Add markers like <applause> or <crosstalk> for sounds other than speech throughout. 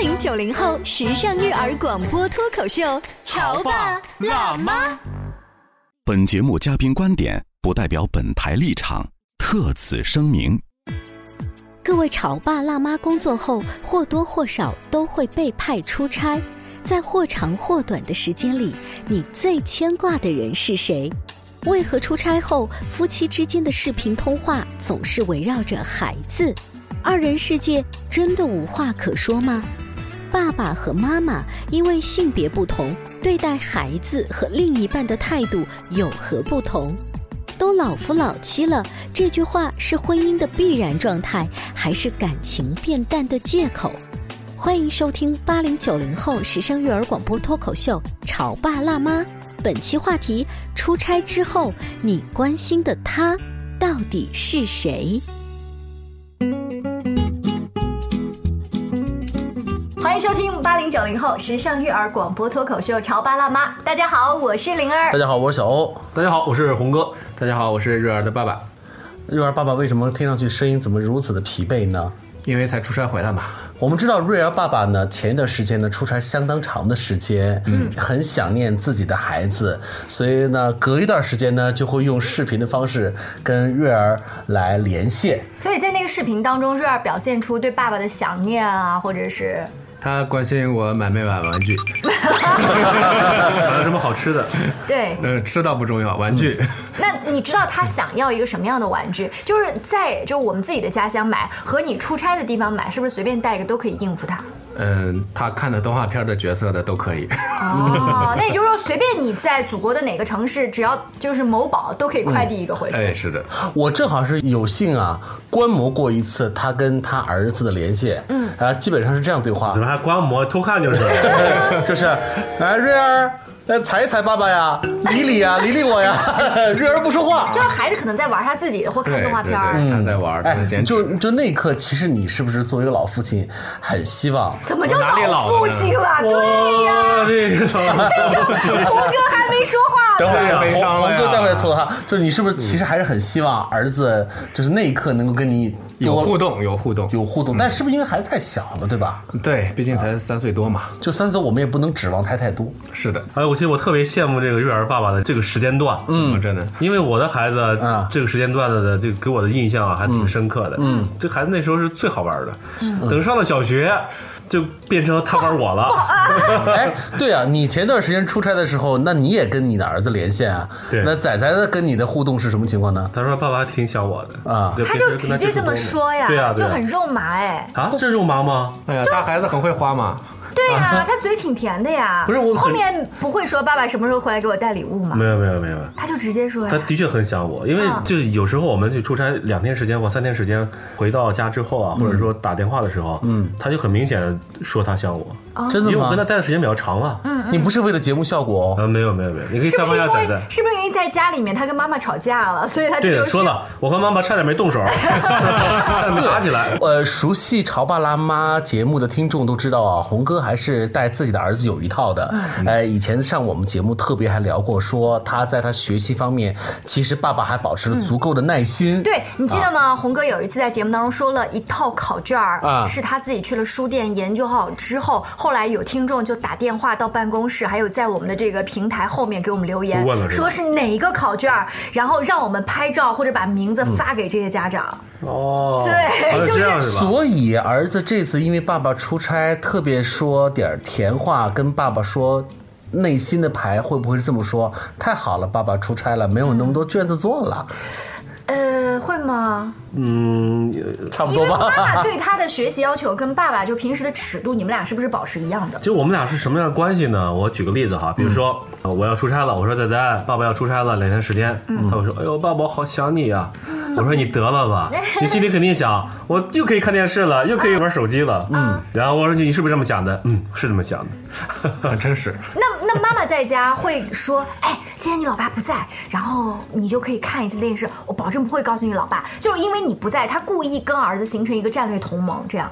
零九零后时尚育儿广播脱口秀，潮爸辣妈。本节目嘉宾观点不代表本台立场，特此声明。各位潮爸辣妈工作后或多或少都会被派出差，在或长或短的时间里，你最牵挂的人是谁？为何出差后夫妻之间的视频通话总是围绕着孩子？二人世界真的无话可说吗？爸爸和妈妈因为性别不同，对待孩子和另一半的态度有何不同？都老夫老妻了，这句话是婚姻的必然状态，还是感情变淡的借口？欢迎收听八零九零后时尚育儿广播脱口秀《潮爸辣妈》，本期话题：出差之后，你关心的他到底是谁？欢迎收听八零九零后时尚育儿广播脱口秀《潮爸辣妈》。大家好，我是灵儿大。家好，我是小欧。大家好，我是红哥。大家好，我是瑞儿的爸爸。瑞儿爸爸为什么听上去声音怎么如此的疲惫呢？因为才出差回来嘛，我们知道瑞儿爸爸呢，前一段时间呢出差相当长的时间，嗯，很想念自己的孩子，所以呢，隔一段时间呢，就会用视频的方式跟瑞儿来连线。所以在那个视频当中，瑞儿表现出对爸爸的想念啊，或者是他关心我买没买玩具，<laughs> 买了什么好吃的。对。呃，吃倒不重要，玩具。那你知道他想要一个什么样的玩具？就是在就是我们自己的家乡买和你出差的地方买，是不是随便带一个都可以应付他？嗯、他看的动画片的角色的都可以。哦，<laughs> 那也就是说，随便你在祖国的哪个城市，只要就是某宝都可以快递一个回去。哎，是的，我正好是有幸啊观摩过一次他跟他儿子的连线，嗯，啊，基本上是这样对话怎，么还观摩偷看就是？<laughs> 就是，哎，瑞儿，来踩一踩爸爸呀，理理呀，理理我呀，<laughs> 瑞儿不说话，就是孩子可能在玩他自己的或看动画片儿。他在玩，他哎在，坚持。就就那一刻，其实你是不是作为一个老父亲，很希望怎么就我哪里老了父亲了？对呀，哇，这个 <laughs> 红哥还没说话呢。等会儿悲伤了呀红哥待会儿凑他，就是你是不是其实还是很希望儿子就是那一刻能够跟你有互动，有互动，有互动，但是不是因为孩子太小了，对吧？对，毕竟才三岁多嘛。就三岁多，我们也不能指望他太多。是的，哎，我其实我特别羡慕这个育儿爸爸的这个时间段，嗯，真的。因为我的孩子啊这个时间段的的这个给我的印象啊还挺深刻的。嗯，这孩子那时候是最好玩的，等上了小学就变成他玩我了。<laughs> 哎，对啊，你前段时间出差的时候，那你也跟你的儿子连线啊？对那仔仔的跟你的互动是什么情况呢？他说爸爸挺想我的啊他就直接这么说呀，对啊，就很肉麻哎。啊，这肉麻吗？哎呀，大孩子很会花嘛。对呀，他嘴挺甜的呀。不是我后面不会说爸爸什么时候回来给我带礼物吗没？有没有没有。他就直接说呀。他的确很想我，因为啊就有时候我们去出差两天时间或三天时间，回到家之后啊，或者说打电话的时候，嗯，他就很明显地说他想我，真的吗因为我跟他？待的时间比较长了。嗯，你不是为了节目效果哦？呃，没有没有没有，你可以采是不是因为访一下仔仔。是不是因为在家里面他跟妈妈吵架了，所以他这时候对，说了，我和妈妈差点没动手，<laughs> <laughs> 差点没打起来。呃，熟悉《潮爸辣妈》节目的听众都知道啊，红哥还是带自己的儿子有一套的。嗯呃，以前上我们节目特别还聊过，说他在他学习方面，其实爸爸还保持了足够的耐心。对你记得吗？红哥有一次在节目当中说了一套考卷儿，啊是他自己去了书店研究好之后，后来有听众就打电话到办公室，还有在我们的这个平台后面给我们留言问了，说是哪一个考卷儿，然后让我们拍照或者把名字发给这些家长。哦，对就是？所以儿子这次因为爸爸出差，特别说点儿甜话，跟爸爸说。内心的牌会不会是这么说？太好了，爸爸出差了，没有那么多卷子做了，呃，会吗？嗯，差不多因为妈。妈对 <laughs> 他的学习要求跟爸爸就平时的尺度，你们俩是不是保持一样的？就我们俩是什么样的关系呢？我举个例子哈，比如说、呃我要出差了，我说仔仔，爸爸要出差了两天时间，他会说，哎呦，爸爸我好想你呀、我说你得了吧，<laughs> 你心里肯定想，我又可以看电视了，又可以玩手机了，嗯，然后我说你是不是这么想的？嗯，是这么想的。很真实。<laughs> 那那妈妈在家会说，哎，今天你老爸不在，然后你就可以看一次电视，我保证不会告诉你老爸，就是因为你不在，他故意跟儿子形成一个战略同盟，这样。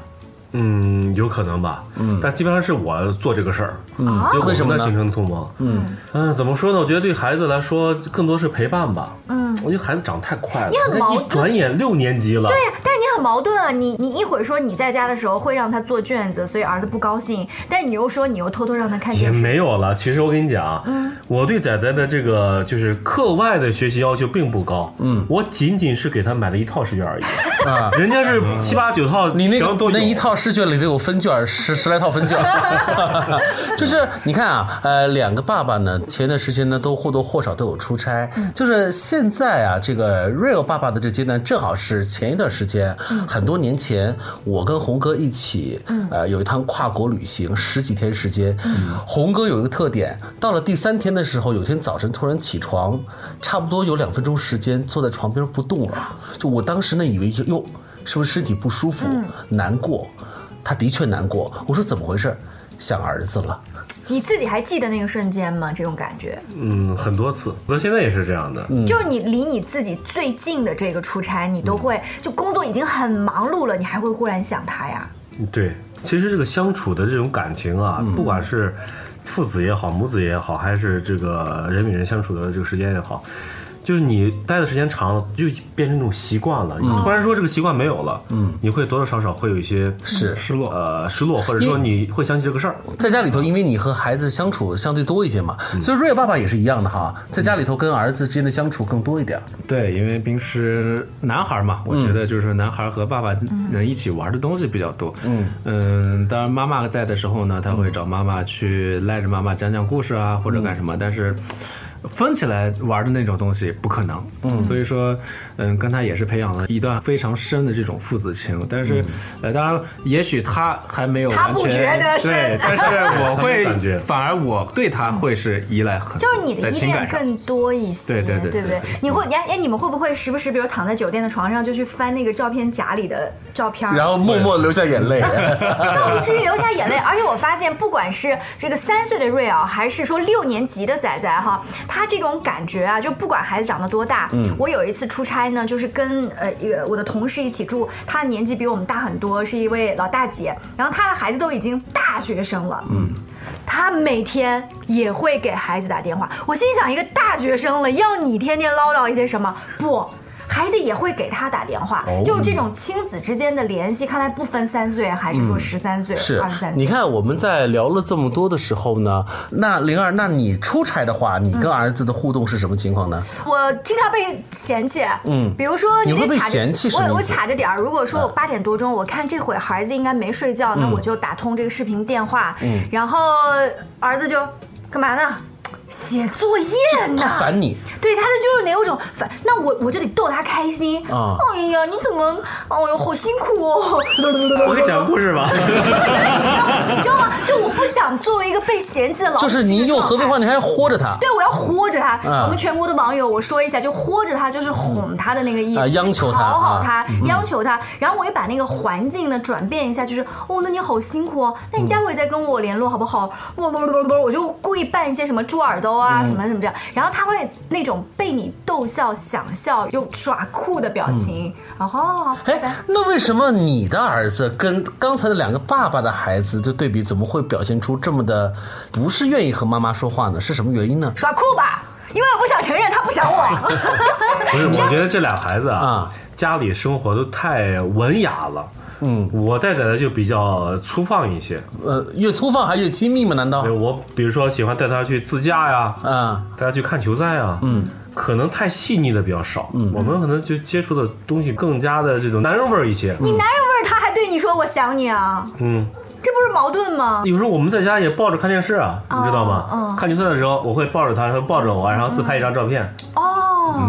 嗯，有可能吧。嗯，但基本上是我做这个事儿。嗯啊就为什么呢形成的同盟？嗯嗯，怎么说呢？我觉得对孩子来说，更多是陪伴吧。嗯，我觉得孩子长太快了，你很矛盾转眼六年级了。对呀、但是你很矛盾啊！你你一会儿说你在家的时候会让他做卷子，所以儿子不高兴，但你又说你又偷偷让他看也电视。没有了。其实我跟你讲，嗯，我对仔仔的这个就是课外的学习要求并不高，嗯，我仅仅是给他买了一套试卷而已，啊，人家是七八九套，你那那一套试卷里头有分卷，十 <laughs> 十来套分卷，<laughs> 就是你看啊，呃，两个爸爸呢，前段时间呢都或多或少都有出差，就是现在啊，这个 real 爸爸的这阶段正好是前一段时间，很多年前我跟红哥一起，呃，有一趟跨国旅行，十几天时间，红哥有一个特点，到了第三天的时候，有天早晨突然起床，差不多有两分钟时间坐在床边不动了，就我当时呢以为就哟。是不是身体不舒服、难过？他的确难过。我说怎么回事？想儿子了。你自己还记得那个瞬间吗？这种感觉，嗯，很多次，到现在也是这样的。就是你离你自己最近的这个出差，你都会就工作已经很忙碌了，你还会忽然想他呀？对，其实这个相处的这种感情啊，不管是父子也好，母子也好，还是这个人与人相处的这个时间也好。就是你待的时间长了，就变成一种习惯了。你突然说这个习惯没有了，嗯，你会多多少少会有一些是失落。呃失落，或者说你会想起这个事儿。在家里头，因为你和孩子相处相对多一些嘛，所以瑞爸爸也是一样的哈，在家里头跟儿子之间的相处更多一点。对，因为平时男孩嘛，我觉得就是男孩和爸爸能一起玩的东西比较多。嗯嗯，当然妈妈在的时候呢，他会找妈妈去赖着妈妈讲讲故事啊，或者干什么，但是。分起来玩的那种东西不可能，嗯，所以说，嗯，跟他也是培养了一段非常深的这种父子情。但是，呃，当然，也许他还没有他完全不觉得是对，但是我会，<laughs> 反而我对他会是依赖很，就是你的依在情感上。恋更多一些，对对对对不对对对？你会，哎哎，你们会不会时不时，比如躺在酒店的床上，就去翻那个照片夹里的照片？然后默默流下眼泪。<laughs> 倒不至于流下眼泪，而且我发现，不管是这个三岁的瑞尔，还是说六年级的仔仔哈，他这种感觉啊，就不管孩子长得多大，嗯，我有一次出差呢，就是跟呃一个我的同事一起住，他年纪比我们大很多，是一位老大姐，然后她的孩子都已经大学生了，嗯。他每天也会给孩子打电话，我心想，一个大学生了，要你天天唠叨一些什么？不，孩子也会给他打电话，就是这种亲子之间的联系，看来不分三岁还是说十三岁、二十三，岁。你看我们在聊了这么多的时候呢，那灵儿，那你出差的话，你跟儿子的互动是什么情况呢？我经常被嫌弃，嗯，比如说你会被嫌弃我我卡着点儿。如果说我八点多钟，我看这会儿孩子应该没睡觉，那我就打通这个视频电话，嗯，然后儿子就干嘛呢？写作业呢？烦你，对，他的就是那种烦，那我我就得逗他开心。啊哎呀，你怎么？哎呦，好辛苦哦！<laughs> 我给你讲个故事吧。<laughs> 你知道吗？就我不想作为一个被嫌弃的老母就是你用状态河北话，你还要豁着他。对，我要豁着他。啊我们全国的网友，我说一下，就豁着他，就是哄他的那个意思，啊央求他讨好他，啊央求他。然后我也把那个环境呢转变一下，就是哦，那你好辛苦哦，那你待会儿再跟我联络好不好？我我我我就故意扮一些什么猪耳朵嗯啊，什么什么这样，然后他会那种被你逗笑、想笑又耍酷的表情，然后哦拜拜哎，那为什么你的儿子跟刚才的两个爸爸的孩子的对比，怎么会表现出这么的不是愿意和妈妈说话呢？是什么原因呢？耍酷吧，因为我不想承认他不想我。<laughs> 不是，我觉得这俩孩子啊啊，家里生活都太文雅了。嗯，我带崽的就比较粗放一些。呃，越粗放还越亲密吗？难道对？我比如说喜欢带他去自驾呀，嗯，带他去看球赛啊，嗯，可能太细腻的比较少。嗯，我们可能就接触的东西更加的这种男人味儿一些。你男人味儿，他还对你说我想你啊，嗯，这不是矛盾吗？有时候我们在家也抱着看电视啊，你知道吗？嗯看球赛的时候，我会抱着他，他抱着我，然后自拍一张照片。哦，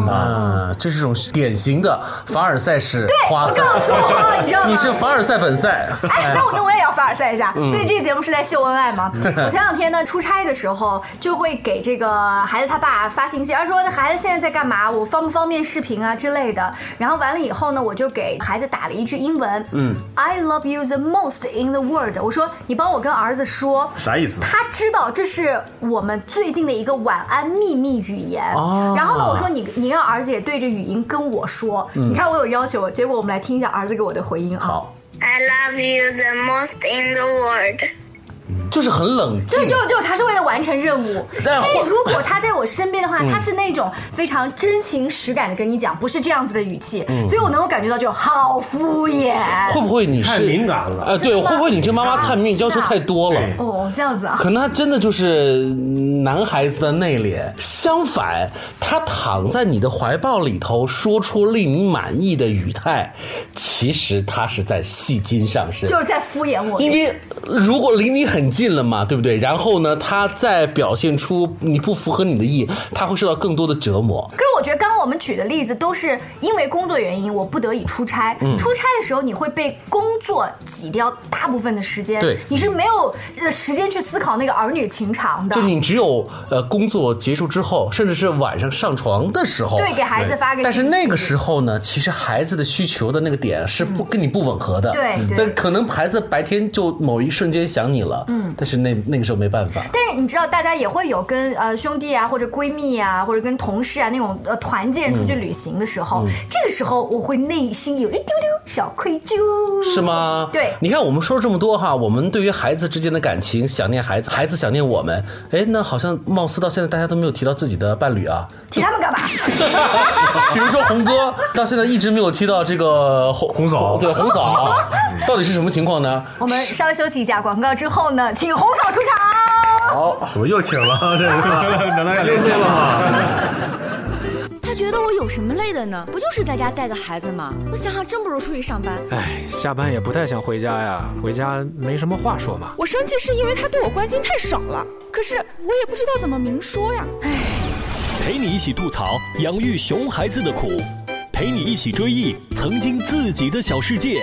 啊，这是种典型的凡尔赛式花这样说话，你知道吗？你是凡尔赛本赛。哎，那我那我也要凡尔赛一下，所以这个节目是在秀恩爱吗？<laughs> 我前两天呢出差的时候，就会给这个孩子他爸发信息，他说孩子现在在干嘛，我方不方便视频啊之类的。然后完了以后呢，我就给孩子打了一句英文，嗯，I love you the most in the world。我说你帮我跟儿子说，啥意思？他知道这是我们最近的一个晚安秘密语言。哦然后呢，我说你你让儿子也对着语音跟我说，你看我有要求，结果我们来听一下儿子给我的回音啊。好，I love you the most in the world. 就是很冷静就。就就他是为了完成任务，但但是如果他在我身边的话，他是那种非常真情实感的跟你讲，不是这样子的语气，所以我能够感觉到就好敷衍。会不会你是太敏感了呃，对，会不会你对妈妈太敏要求太多了？哦，这样子啊，可能他真的就是男孩子的内敛，相反，他躺在你的怀抱里头，说出令你满意的语态，其实他是在戏精上身。就是在敷衍我。因为如果离你很近了嘛，对不对？然后呢，他再表现出你不符合你的意，他会受到更多的折磨。可是我觉得刚刚我们举的例子都是因为工作原因，我不得已出差。嗯出差的时候，你会被工作挤掉大部分的时间，对你是没有呃时间去思考那个儿女情长的就。你只有呃工作结束之后，甚至是晚上上床的时候，对，给孩子发个。但是那个时候呢，其实孩子的需求的那个点是不跟你不吻合的。对对但可能孩子白天就某一瞬间想你了，嗯，但是那那个时候没办法。但是你知道，大家也会有跟呃兄弟啊，或者闺蜜啊，或者跟同事啊那种呃团建出去旅行的时嗯候，这个时候我会内心有一丢丢小愧疚，是吗？对你看我们说了这么多哈，我们对于孩子之间的感情，想念孩子，孩子想念我们，哎，那好像貌似到现在大家都没有提到自己的伴侣啊。提他们干嘛？<laughs> 比如说红哥到现在一直没有提到这个红红嫂对红嫂，到底是什么情况呢？我们稍微休息一下广告之后呢，请红嫂出场。好怎么又请了？这个难道要连线了吗？他觉得我有什么累的呢？不就是在家带个孩子吗？我想想，真不如出去上班。哎，下班也不太想回家呀，回家没什么话说嘛。我生气是因为他对我关心太少了，可是我也不知道怎么明说呀。哎陪你一起吐槽养育熊孩子的苦，陪你一起追忆曾经自己的小世界。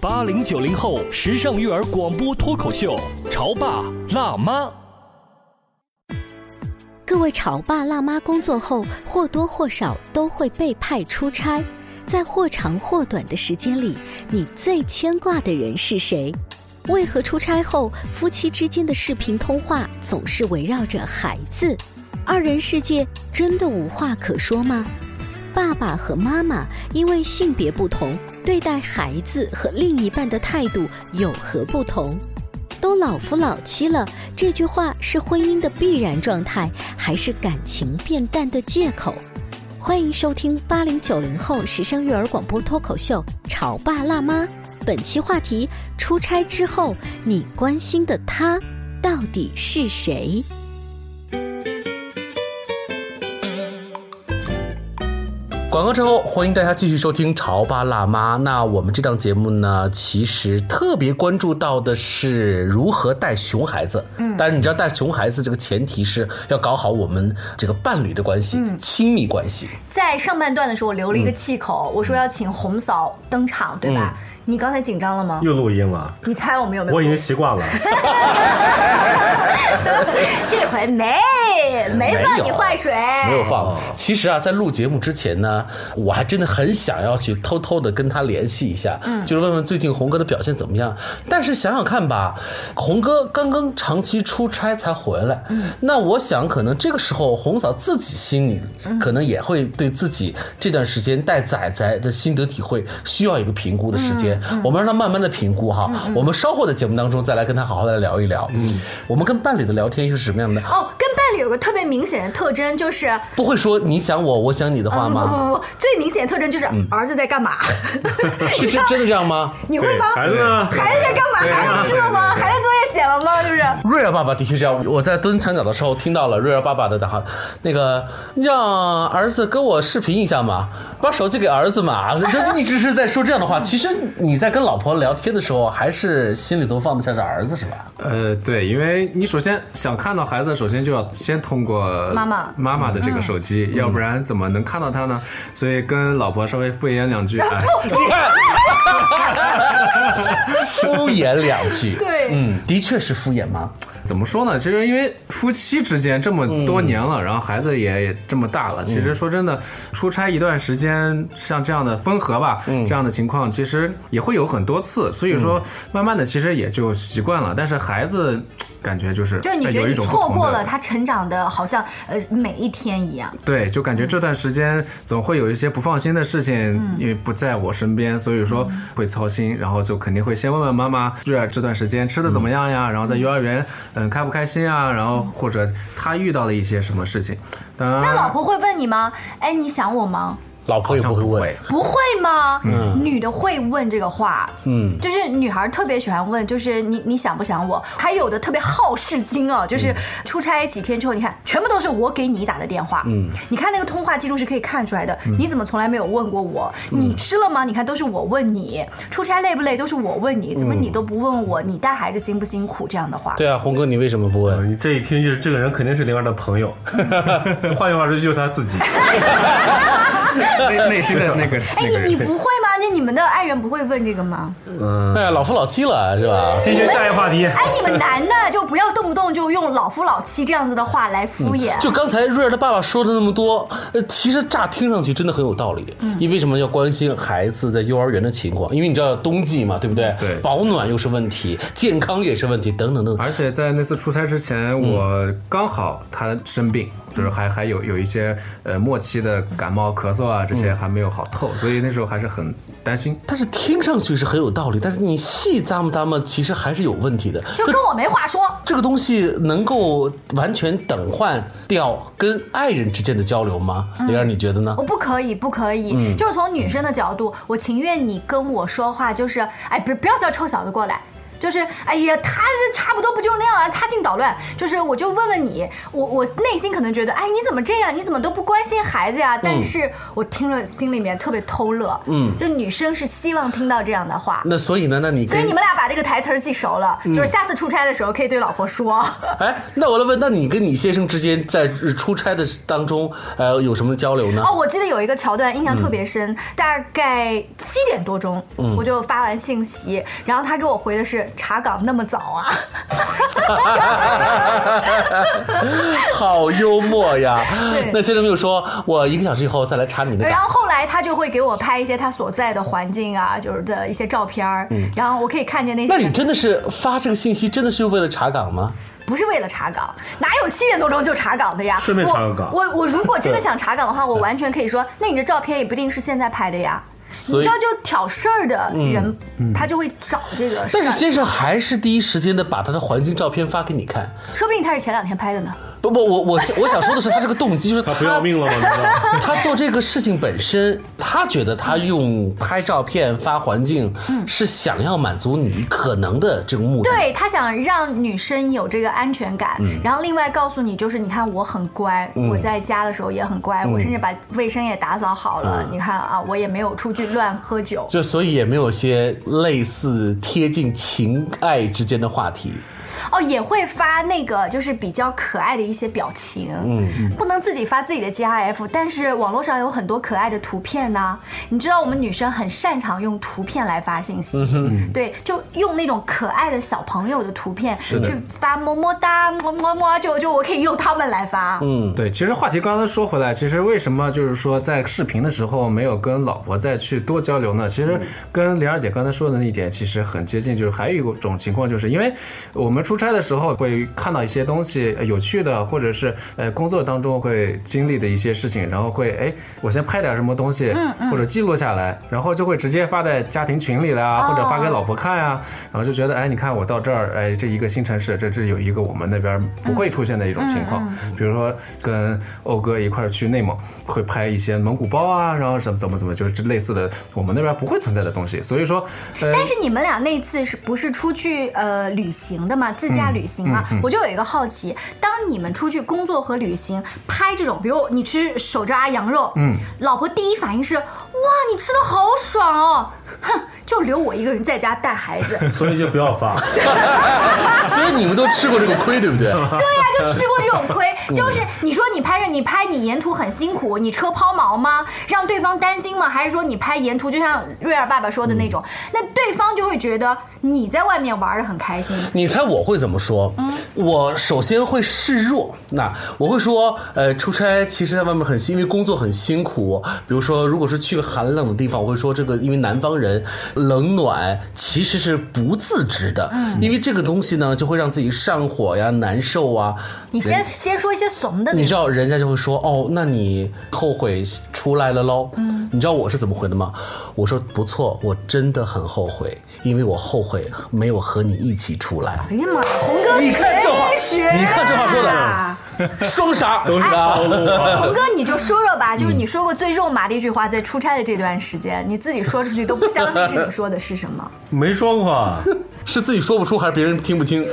八零九零后时尚育儿广播脱口秀，潮爸辣妈。各位潮爸辣妈工作后或多或少都会被派出差，在或长或短的时间里，你最牵挂的人是谁？为何出差后夫妻之间的视频通话总是围绕着孩子？二人世界真的无话可说吗？爸爸和妈妈因为性别不同，对待孩子和另一半的态度有何不同？都老夫老妻了，这句话是婚姻的必然状态，还是感情变淡的借口？欢迎收听八零九零后时尚育儿广播脱口秀《潮爸辣妈》，本期话题：出差之后，你关心的他到底是谁？广告之后，欢迎大家继续收听《潮爸辣妈》。那我们这档节目呢，其实特别关注到的是如何带熊孩子。嗯，但是你知道，带熊孩子这个前提是要搞好我们这个伴侣的关系、亲密关系。在上半段的时候，我留了一个气口，我说要请红嫂登场，对吧？你刚才紧张了吗？又录音了，你猜我们有没有？我已经习惯了。<laughs> 这回没没放你坏水，没有放。其实啊，在录节目之前呢，我还真的很想要去偷偷的跟他联系一下，嗯，就是问问最近红哥的表现怎么样。但是想想看吧，红哥刚刚长期出差才回来，嗯，那我想可能这个时候红嫂自己心里可能也会对自己这段时间带仔仔的心得体会需要一个评估的时间，我们让他慢慢的评估哈。我们稍后的节目当中再来跟他好好的聊一聊。嗯，我们跟伴侣的聊天是什么样的？哦，跟伴侣有个特别明显的特征，就是不会说你想我，我想你的话吗不？不不，最明显的特征就是儿子在干嘛？<laughs> 是真真的这样吗？<laughs> 你会吗？孩子呢？孩子在干嘛？孩子吃了吗？孩子作业写了吗？就是。瑞儿爸爸的确这样。我在蹲墙角的时候听到了瑞儿爸爸的话，那个让儿子跟我视频一下嘛，把手机给儿子嘛，就一直是在说这样的话。其实你在跟老婆聊天的时候，还是心里头放不下这儿子是吧？呃，对，因为你首先想看到孩子，首先就要先通过妈妈妈妈的这个手机，要不然怎么能看到他呢？所以跟老婆稍微敷衍两句，<laughs> 哎，你看，敷衍两句，对嗯，的确是敷衍吗？怎么说呢？其实因为夫妻之间这么多年了，然后孩子也这么大了，其实说真的，出差一段时间，像这样的分合吧，这样的情况其实也会有很多次，所以说慢慢的其实也就习惯了。但是孩子感觉就是就是你觉得你哎有一种错过了他成长的，好像呃每一天一样。对，就感觉这段时间总会有一些不放心的事情，嗯因为不在我身边，所以说会操心，然后就肯定会先问问妈妈，瑞儿这段时间吃的怎么样呀？然后在幼儿园，嗯，开不开心啊？然后或者他遇到了一些什么事情，那老婆会问你吗？哎，你想我吗？老婆也不会问，不会吗？嗯女的会问这个话，嗯，就是女孩特别喜欢问，就是你你想不想我？还有的特别好事精哦，就是出差几天之后，你看全部都是我给你打的电话，嗯，你看那个通话记录是可以看出来的，你怎么从来没有问过我？你吃了吗？你看都是我问你，出差累不累都是我问你，怎么你都不问我？你带孩子辛不辛苦？这样的话，对啊，红哥你为什么不问？你这一听就是这个人肯定是灵儿的朋友，<laughs> 换句话说就是他自己。<laughs> 内 <laughs> 内心的那个哎，你你不会吗？那你们的爱人不会问这个吗？嗯，哎呀，老夫老妻了是吧？进行下一个话题。哎，你们男的就不要动不动就用老夫老妻这样子的话来敷衍。就刚才瑞儿的爸爸说的那么多，呃，其实乍听上去真的很有道理。嗯因为什么要关心孩子在幼儿园的情况？因为你知道冬季嘛，对不对？对保暖又是问题，健康也是问题，等等等等。而且在那次出差之前，我刚好他生病，就是还还有有一些呃末期的感冒、咳嗽啊，这些还没有好透，所以那时候还是很担心。但是听上去是很有道理，但是你细咂摸咂摸，其实还是有问题的。就跟我没话说。这个东西能够完全等换掉跟爱人之间的交流吗？玲儿，你觉得呢我？不可以，不可以，就是从女生的角度，我情愿你跟我说话，就是哎，不不要叫臭小子过来。就是，哎呀，他这差不多不就是那样啊，他净捣乱。就是，我就问问你，我我内心可能觉得，哎，你怎么这样？你怎么都不关心孩子呀？但是我听了心里面特别偷乐。嗯，就女生是希望听到这样的话。那所以呢？那你所以你们俩把这个台词儿记熟了，就是下次出差的时候可以对老婆说。哎，那我来问，那你跟你先生之间在出差的当中，呃，有什么交流呢？哦，我记得有一个桥段印象特别深，大概七点多钟，我就发完信息，然后他给我回的是查岗那么早啊，<laughs> 好幽默呀！那先生没有说，我一个小时以后再来查你的岗。然后后来他就会给我拍一些他所在的环境啊，就是的一些照片儿，然后我可以看见那些。那你真的是发这个信息，真的是为了查岗吗？不是为了查岗，哪有七点多钟就查岗的呀？顺便查个岗我我我如果真的想查岗的话，我完全可以说，那你这照片也不一定是现在拍的呀。你知道，就挑事儿的人，他就会找这个事。但是先生还是第一时间的把他的环境照片发给你看。说不定他是前两天拍的呢。不不，我我我想说的是，他这个动机就是他不要命了吗？你知道？<laughs> 他做这个事情本身，他觉得他用拍照片发环境，是想要满足你可能的这个目的。对他想让女生有这个安全感，然后另外告诉你，就是你看我很乖，我在家的时候也很乖，我甚至把卫生也打扫好了。你看啊，我也没有出去乱喝酒。就所以也没有些类似贴近情爱之间的话题。哦，也会发那个就是比较可爱的一些表情，嗯，不能自己发自己的 GIF，但是网络上有很多可爱的图片呐、你知道我们女生很擅长用图片来发信息，对，就用那种可爱的小朋友的图片去发么么哒、么么么，就就我可以用他们来发，嗯，对，其实话题刚刚说回来，其实为什么就是说在视频的时候没有跟老婆再去多交流呢？其实跟玲儿姐刚才说的那一点其实很接近，就是还有一种情况，就是因为我们出差的时候会看到一些东西呃有趣的，或者是呃工作当中会经历的一些事情，然后会哎我先拍点什么东西，或者记录下来，然后就会直接发在家庭群里啦，或者发给老婆看啊、然后就觉得哎你看我到这儿哎这一个新城市，这这有一个我们那边不会出现的一种情况，比如说跟欧哥一块儿去内蒙，会拍一些蒙古包啊，然后怎么怎么怎么，就是这类似的我们那边不会存在的东西。所以说，呃，但是你们俩那次是不是出去呃旅行的嘛？自驾旅行嘛？我就有一个好奇，当你们出去工作和旅行拍这种，比如你吃手抓羊肉，嗯，老婆第一反应是哇，你吃的好爽哦，哼，就留我一个人在家带孩子。<laughs> 所以就不要发。<laughs> 所以你们都吃过这个亏，对不对？对呀、就吃过这种亏。<laughs> 就是你说你拍着你拍你沿途很辛苦，你车抛锚吗？让对方担心吗？还是说你拍沿途就像瑞尔爸爸说的那种，那对方就会觉得你在外面玩的很开心。你猜我会怎么说？嗯我首先会示弱，那我会说，呃，出差其实在外面很辛，因为工作很辛苦。比如说，如果是去个寒冷的地方，我会说这个，因为南方人冷暖其实是不自知的，嗯，因为这个东西呢，就会让自己上火呀、难受啊。你先先说一些怂的，你知道人家就会说哦，那你后悔出来了喽？嗯，你知道我是怎么回的吗？我说不错，我真的很后悔，因为我后悔没有和你一起出来。哎呀妈呀，红哥你看这话真是你看这话说的啊 <laughs> 双杀都是红哥，你就说说吧，就是你说过最肉麻的一句话，在出差的这段时间，你自己说出去都不相信是你说的是什么？没说过，是自己说不出，还是别人听不清？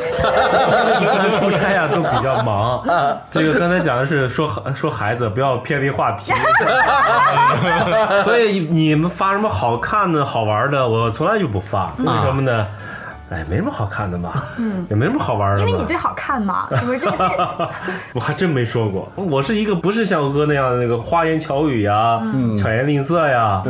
出差呀都比较忙。<laughs> 这个刚才讲的是说说孩子不要偏离话题，<laughs> 所以你们发什么好看的好玩的，我从来就不发。为什么呢？哎，没什么好看的嘛，<laughs> 也没什么好玩的。因为你最好看嘛，是不是？这个这 <laughs> 我还真没说过，我是一个不是像我哥那样的那个花言巧语呀、巧言令色呀，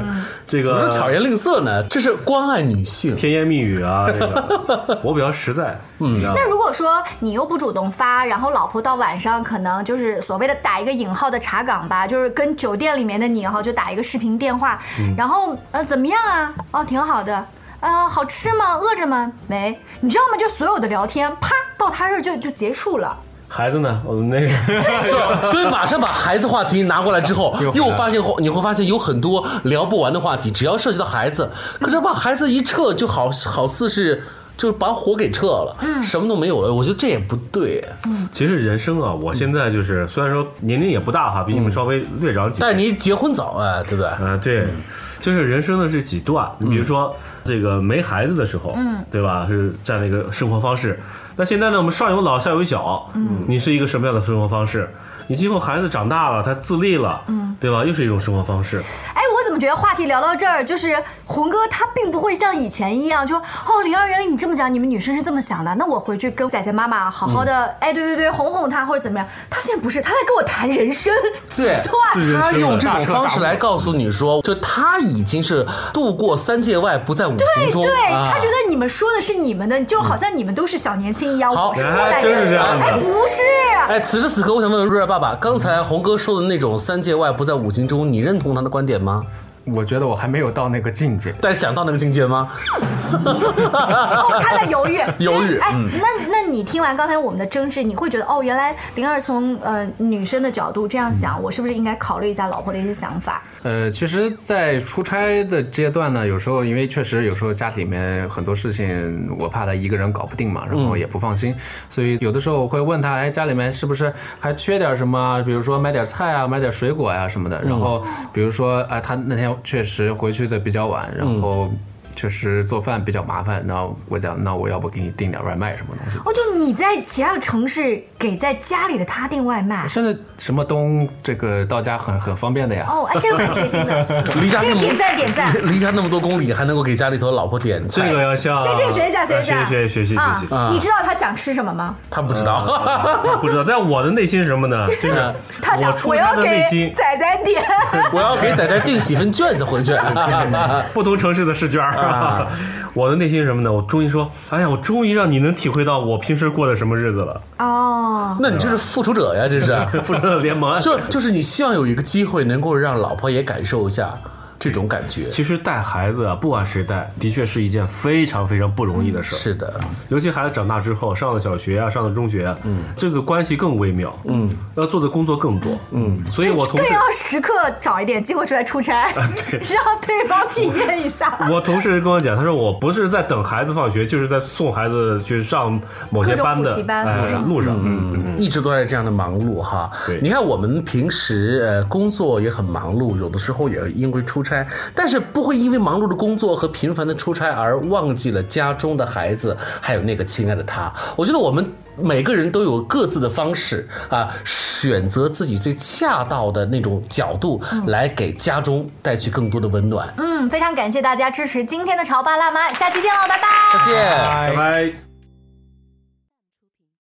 这个怎么是巧言令色呢？这是关爱女性。甜言蜜语啊，这个 <laughs> 我比较实在，嗯，那如果说你又不主动发，然后老婆到晚上可能就是所谓的打一个引号的查岗吧，就是跟酒店里面的你哈就打一个视频电话，然后呃怎么样啊？哦，挺好的。呃，好吃吗？饿着吗？没，你知道吗？就所有的聊天，啪到他这儿就就结束了。孩子呢？我们那个 <laughs> 所以马上把孩子话题拿过来之后，<laughs> 又发现你会发现有很多聊不完的话题，只要涉及到孩子，可是把孩子一撤，就好好似是就是把火给撤了，嗯，什么都没有了。我觉得这也不对。其实人生啊，我现在就是虽然说年龄也不大哈，比你们稍微略长几岁，但是你结婚早啊，对不对？啊，对，就是人生的是几段。你比如说这个没孩子的时候，嗯，对吧？是这样的一个生活方式。那现在呢，我们上有老下有小，嗯，你是一个什么样的生活方式？你今后孩子长大了，他自立了，嗯，对吧？又是一种生活方式。觉得话题聊到这儿，就是红哥他并不会像以前一样，就哦，林二人你这么讲，你们女生是这么想的，那我回去跟仔仔妈妈好好的，哎，对对对，哄哄她或者怎么样。他现在不是，他在跟我谈人生几对段。<laughs> 他用这种方式来告诉你说，就他已经是度过三界外，不在五行中。对啊他觉得你们说的是你们的，就好像你们都是小年轻一样，好我是过来哎真是人。这样的哎，不是，哎，此时此刻，我想问问瑞儿爸爸，刚才红哥说的那种三界外不在五行中，你认同他的观点吗？我觉得我还没有到那个境界。但是想到那个境界吗？哦，他在犹豫，<laughs> 犹豫哎，嗯那那你听完刚才我们的争执，你会觉得哦，原来灵儿从呃女生的角度这样想，我是不是应该考虑一下老婆的一些想法？呃，其实，在出差的阶段呢，有时候因为确实有时候家里面很多事情，我怕他一个人搞不定嘛，然后也不放心，所以有的时候我会问他，哎，家里面是不是还缺点什么？比如说买点菜啊，买点水果呀、什么的。然后比如说，哎，他那天确实回去的比较晚，然后确实做饭比较麻烦，然后我讲，那我要不给你订点外卖什么东西？哦，就你在其他的城市给在家里的他订外卖。现在什么东这个到家很很方便的呀。哦，哎，这个很贴心的，<laughs> 离家那么这个点赞点赞。离家那么多公里，还能够给家里头老婆点这，个要向学这个学一下学一下啊学学学习学啊习。你知道他想吃什么吗？他不知道。<laughs> 不知道，但我的内心是什么呢？<laughs> 就是他想我要给内心，仔仔点。我要给仔仔订几份卷子回去。不同城市的试卷儿。啊我的内心是什么呢？我终于说，哎呀，我终于让你能体会到我平时过的什么日子了。哦，那你这是复仇者呀，这是。复仇者联盟，就就是你希望有一个机会能够让老婆也感受一下这种感觉。其实带孩子啊，不管谁带，的确是一件非常非常不容易的事儿。是的，尤其孩子长大之后，上了小学啊，上了中学啊，嗯，这个关系更微妙，嗯，要做的工作更多，嗯，所以我同事，更要时刻找一点机会出来出差，<laughs> 让对方体验一下。我同事跟我讲，他说我不是在等孩子放学，就是在送孩子去上某些班的补习班哎路上。路上，嗯嗯，一直都在这样的忙碌哈。对。你看我们平时呃工作也很忙碌，有的时候也因为出差，但是不会因为忙碌的工作和频繁的出差而忘记了家中的孩子，还有那个亲爱的他。我觉得我们。每个人都有各自的方式啊，选择自己最恰到的那种角度来给家中带去更多的温暖。嗯，非常感谢大家支持今天的潮爸辣妈，下期见喽，拜拜。再见。拜拜。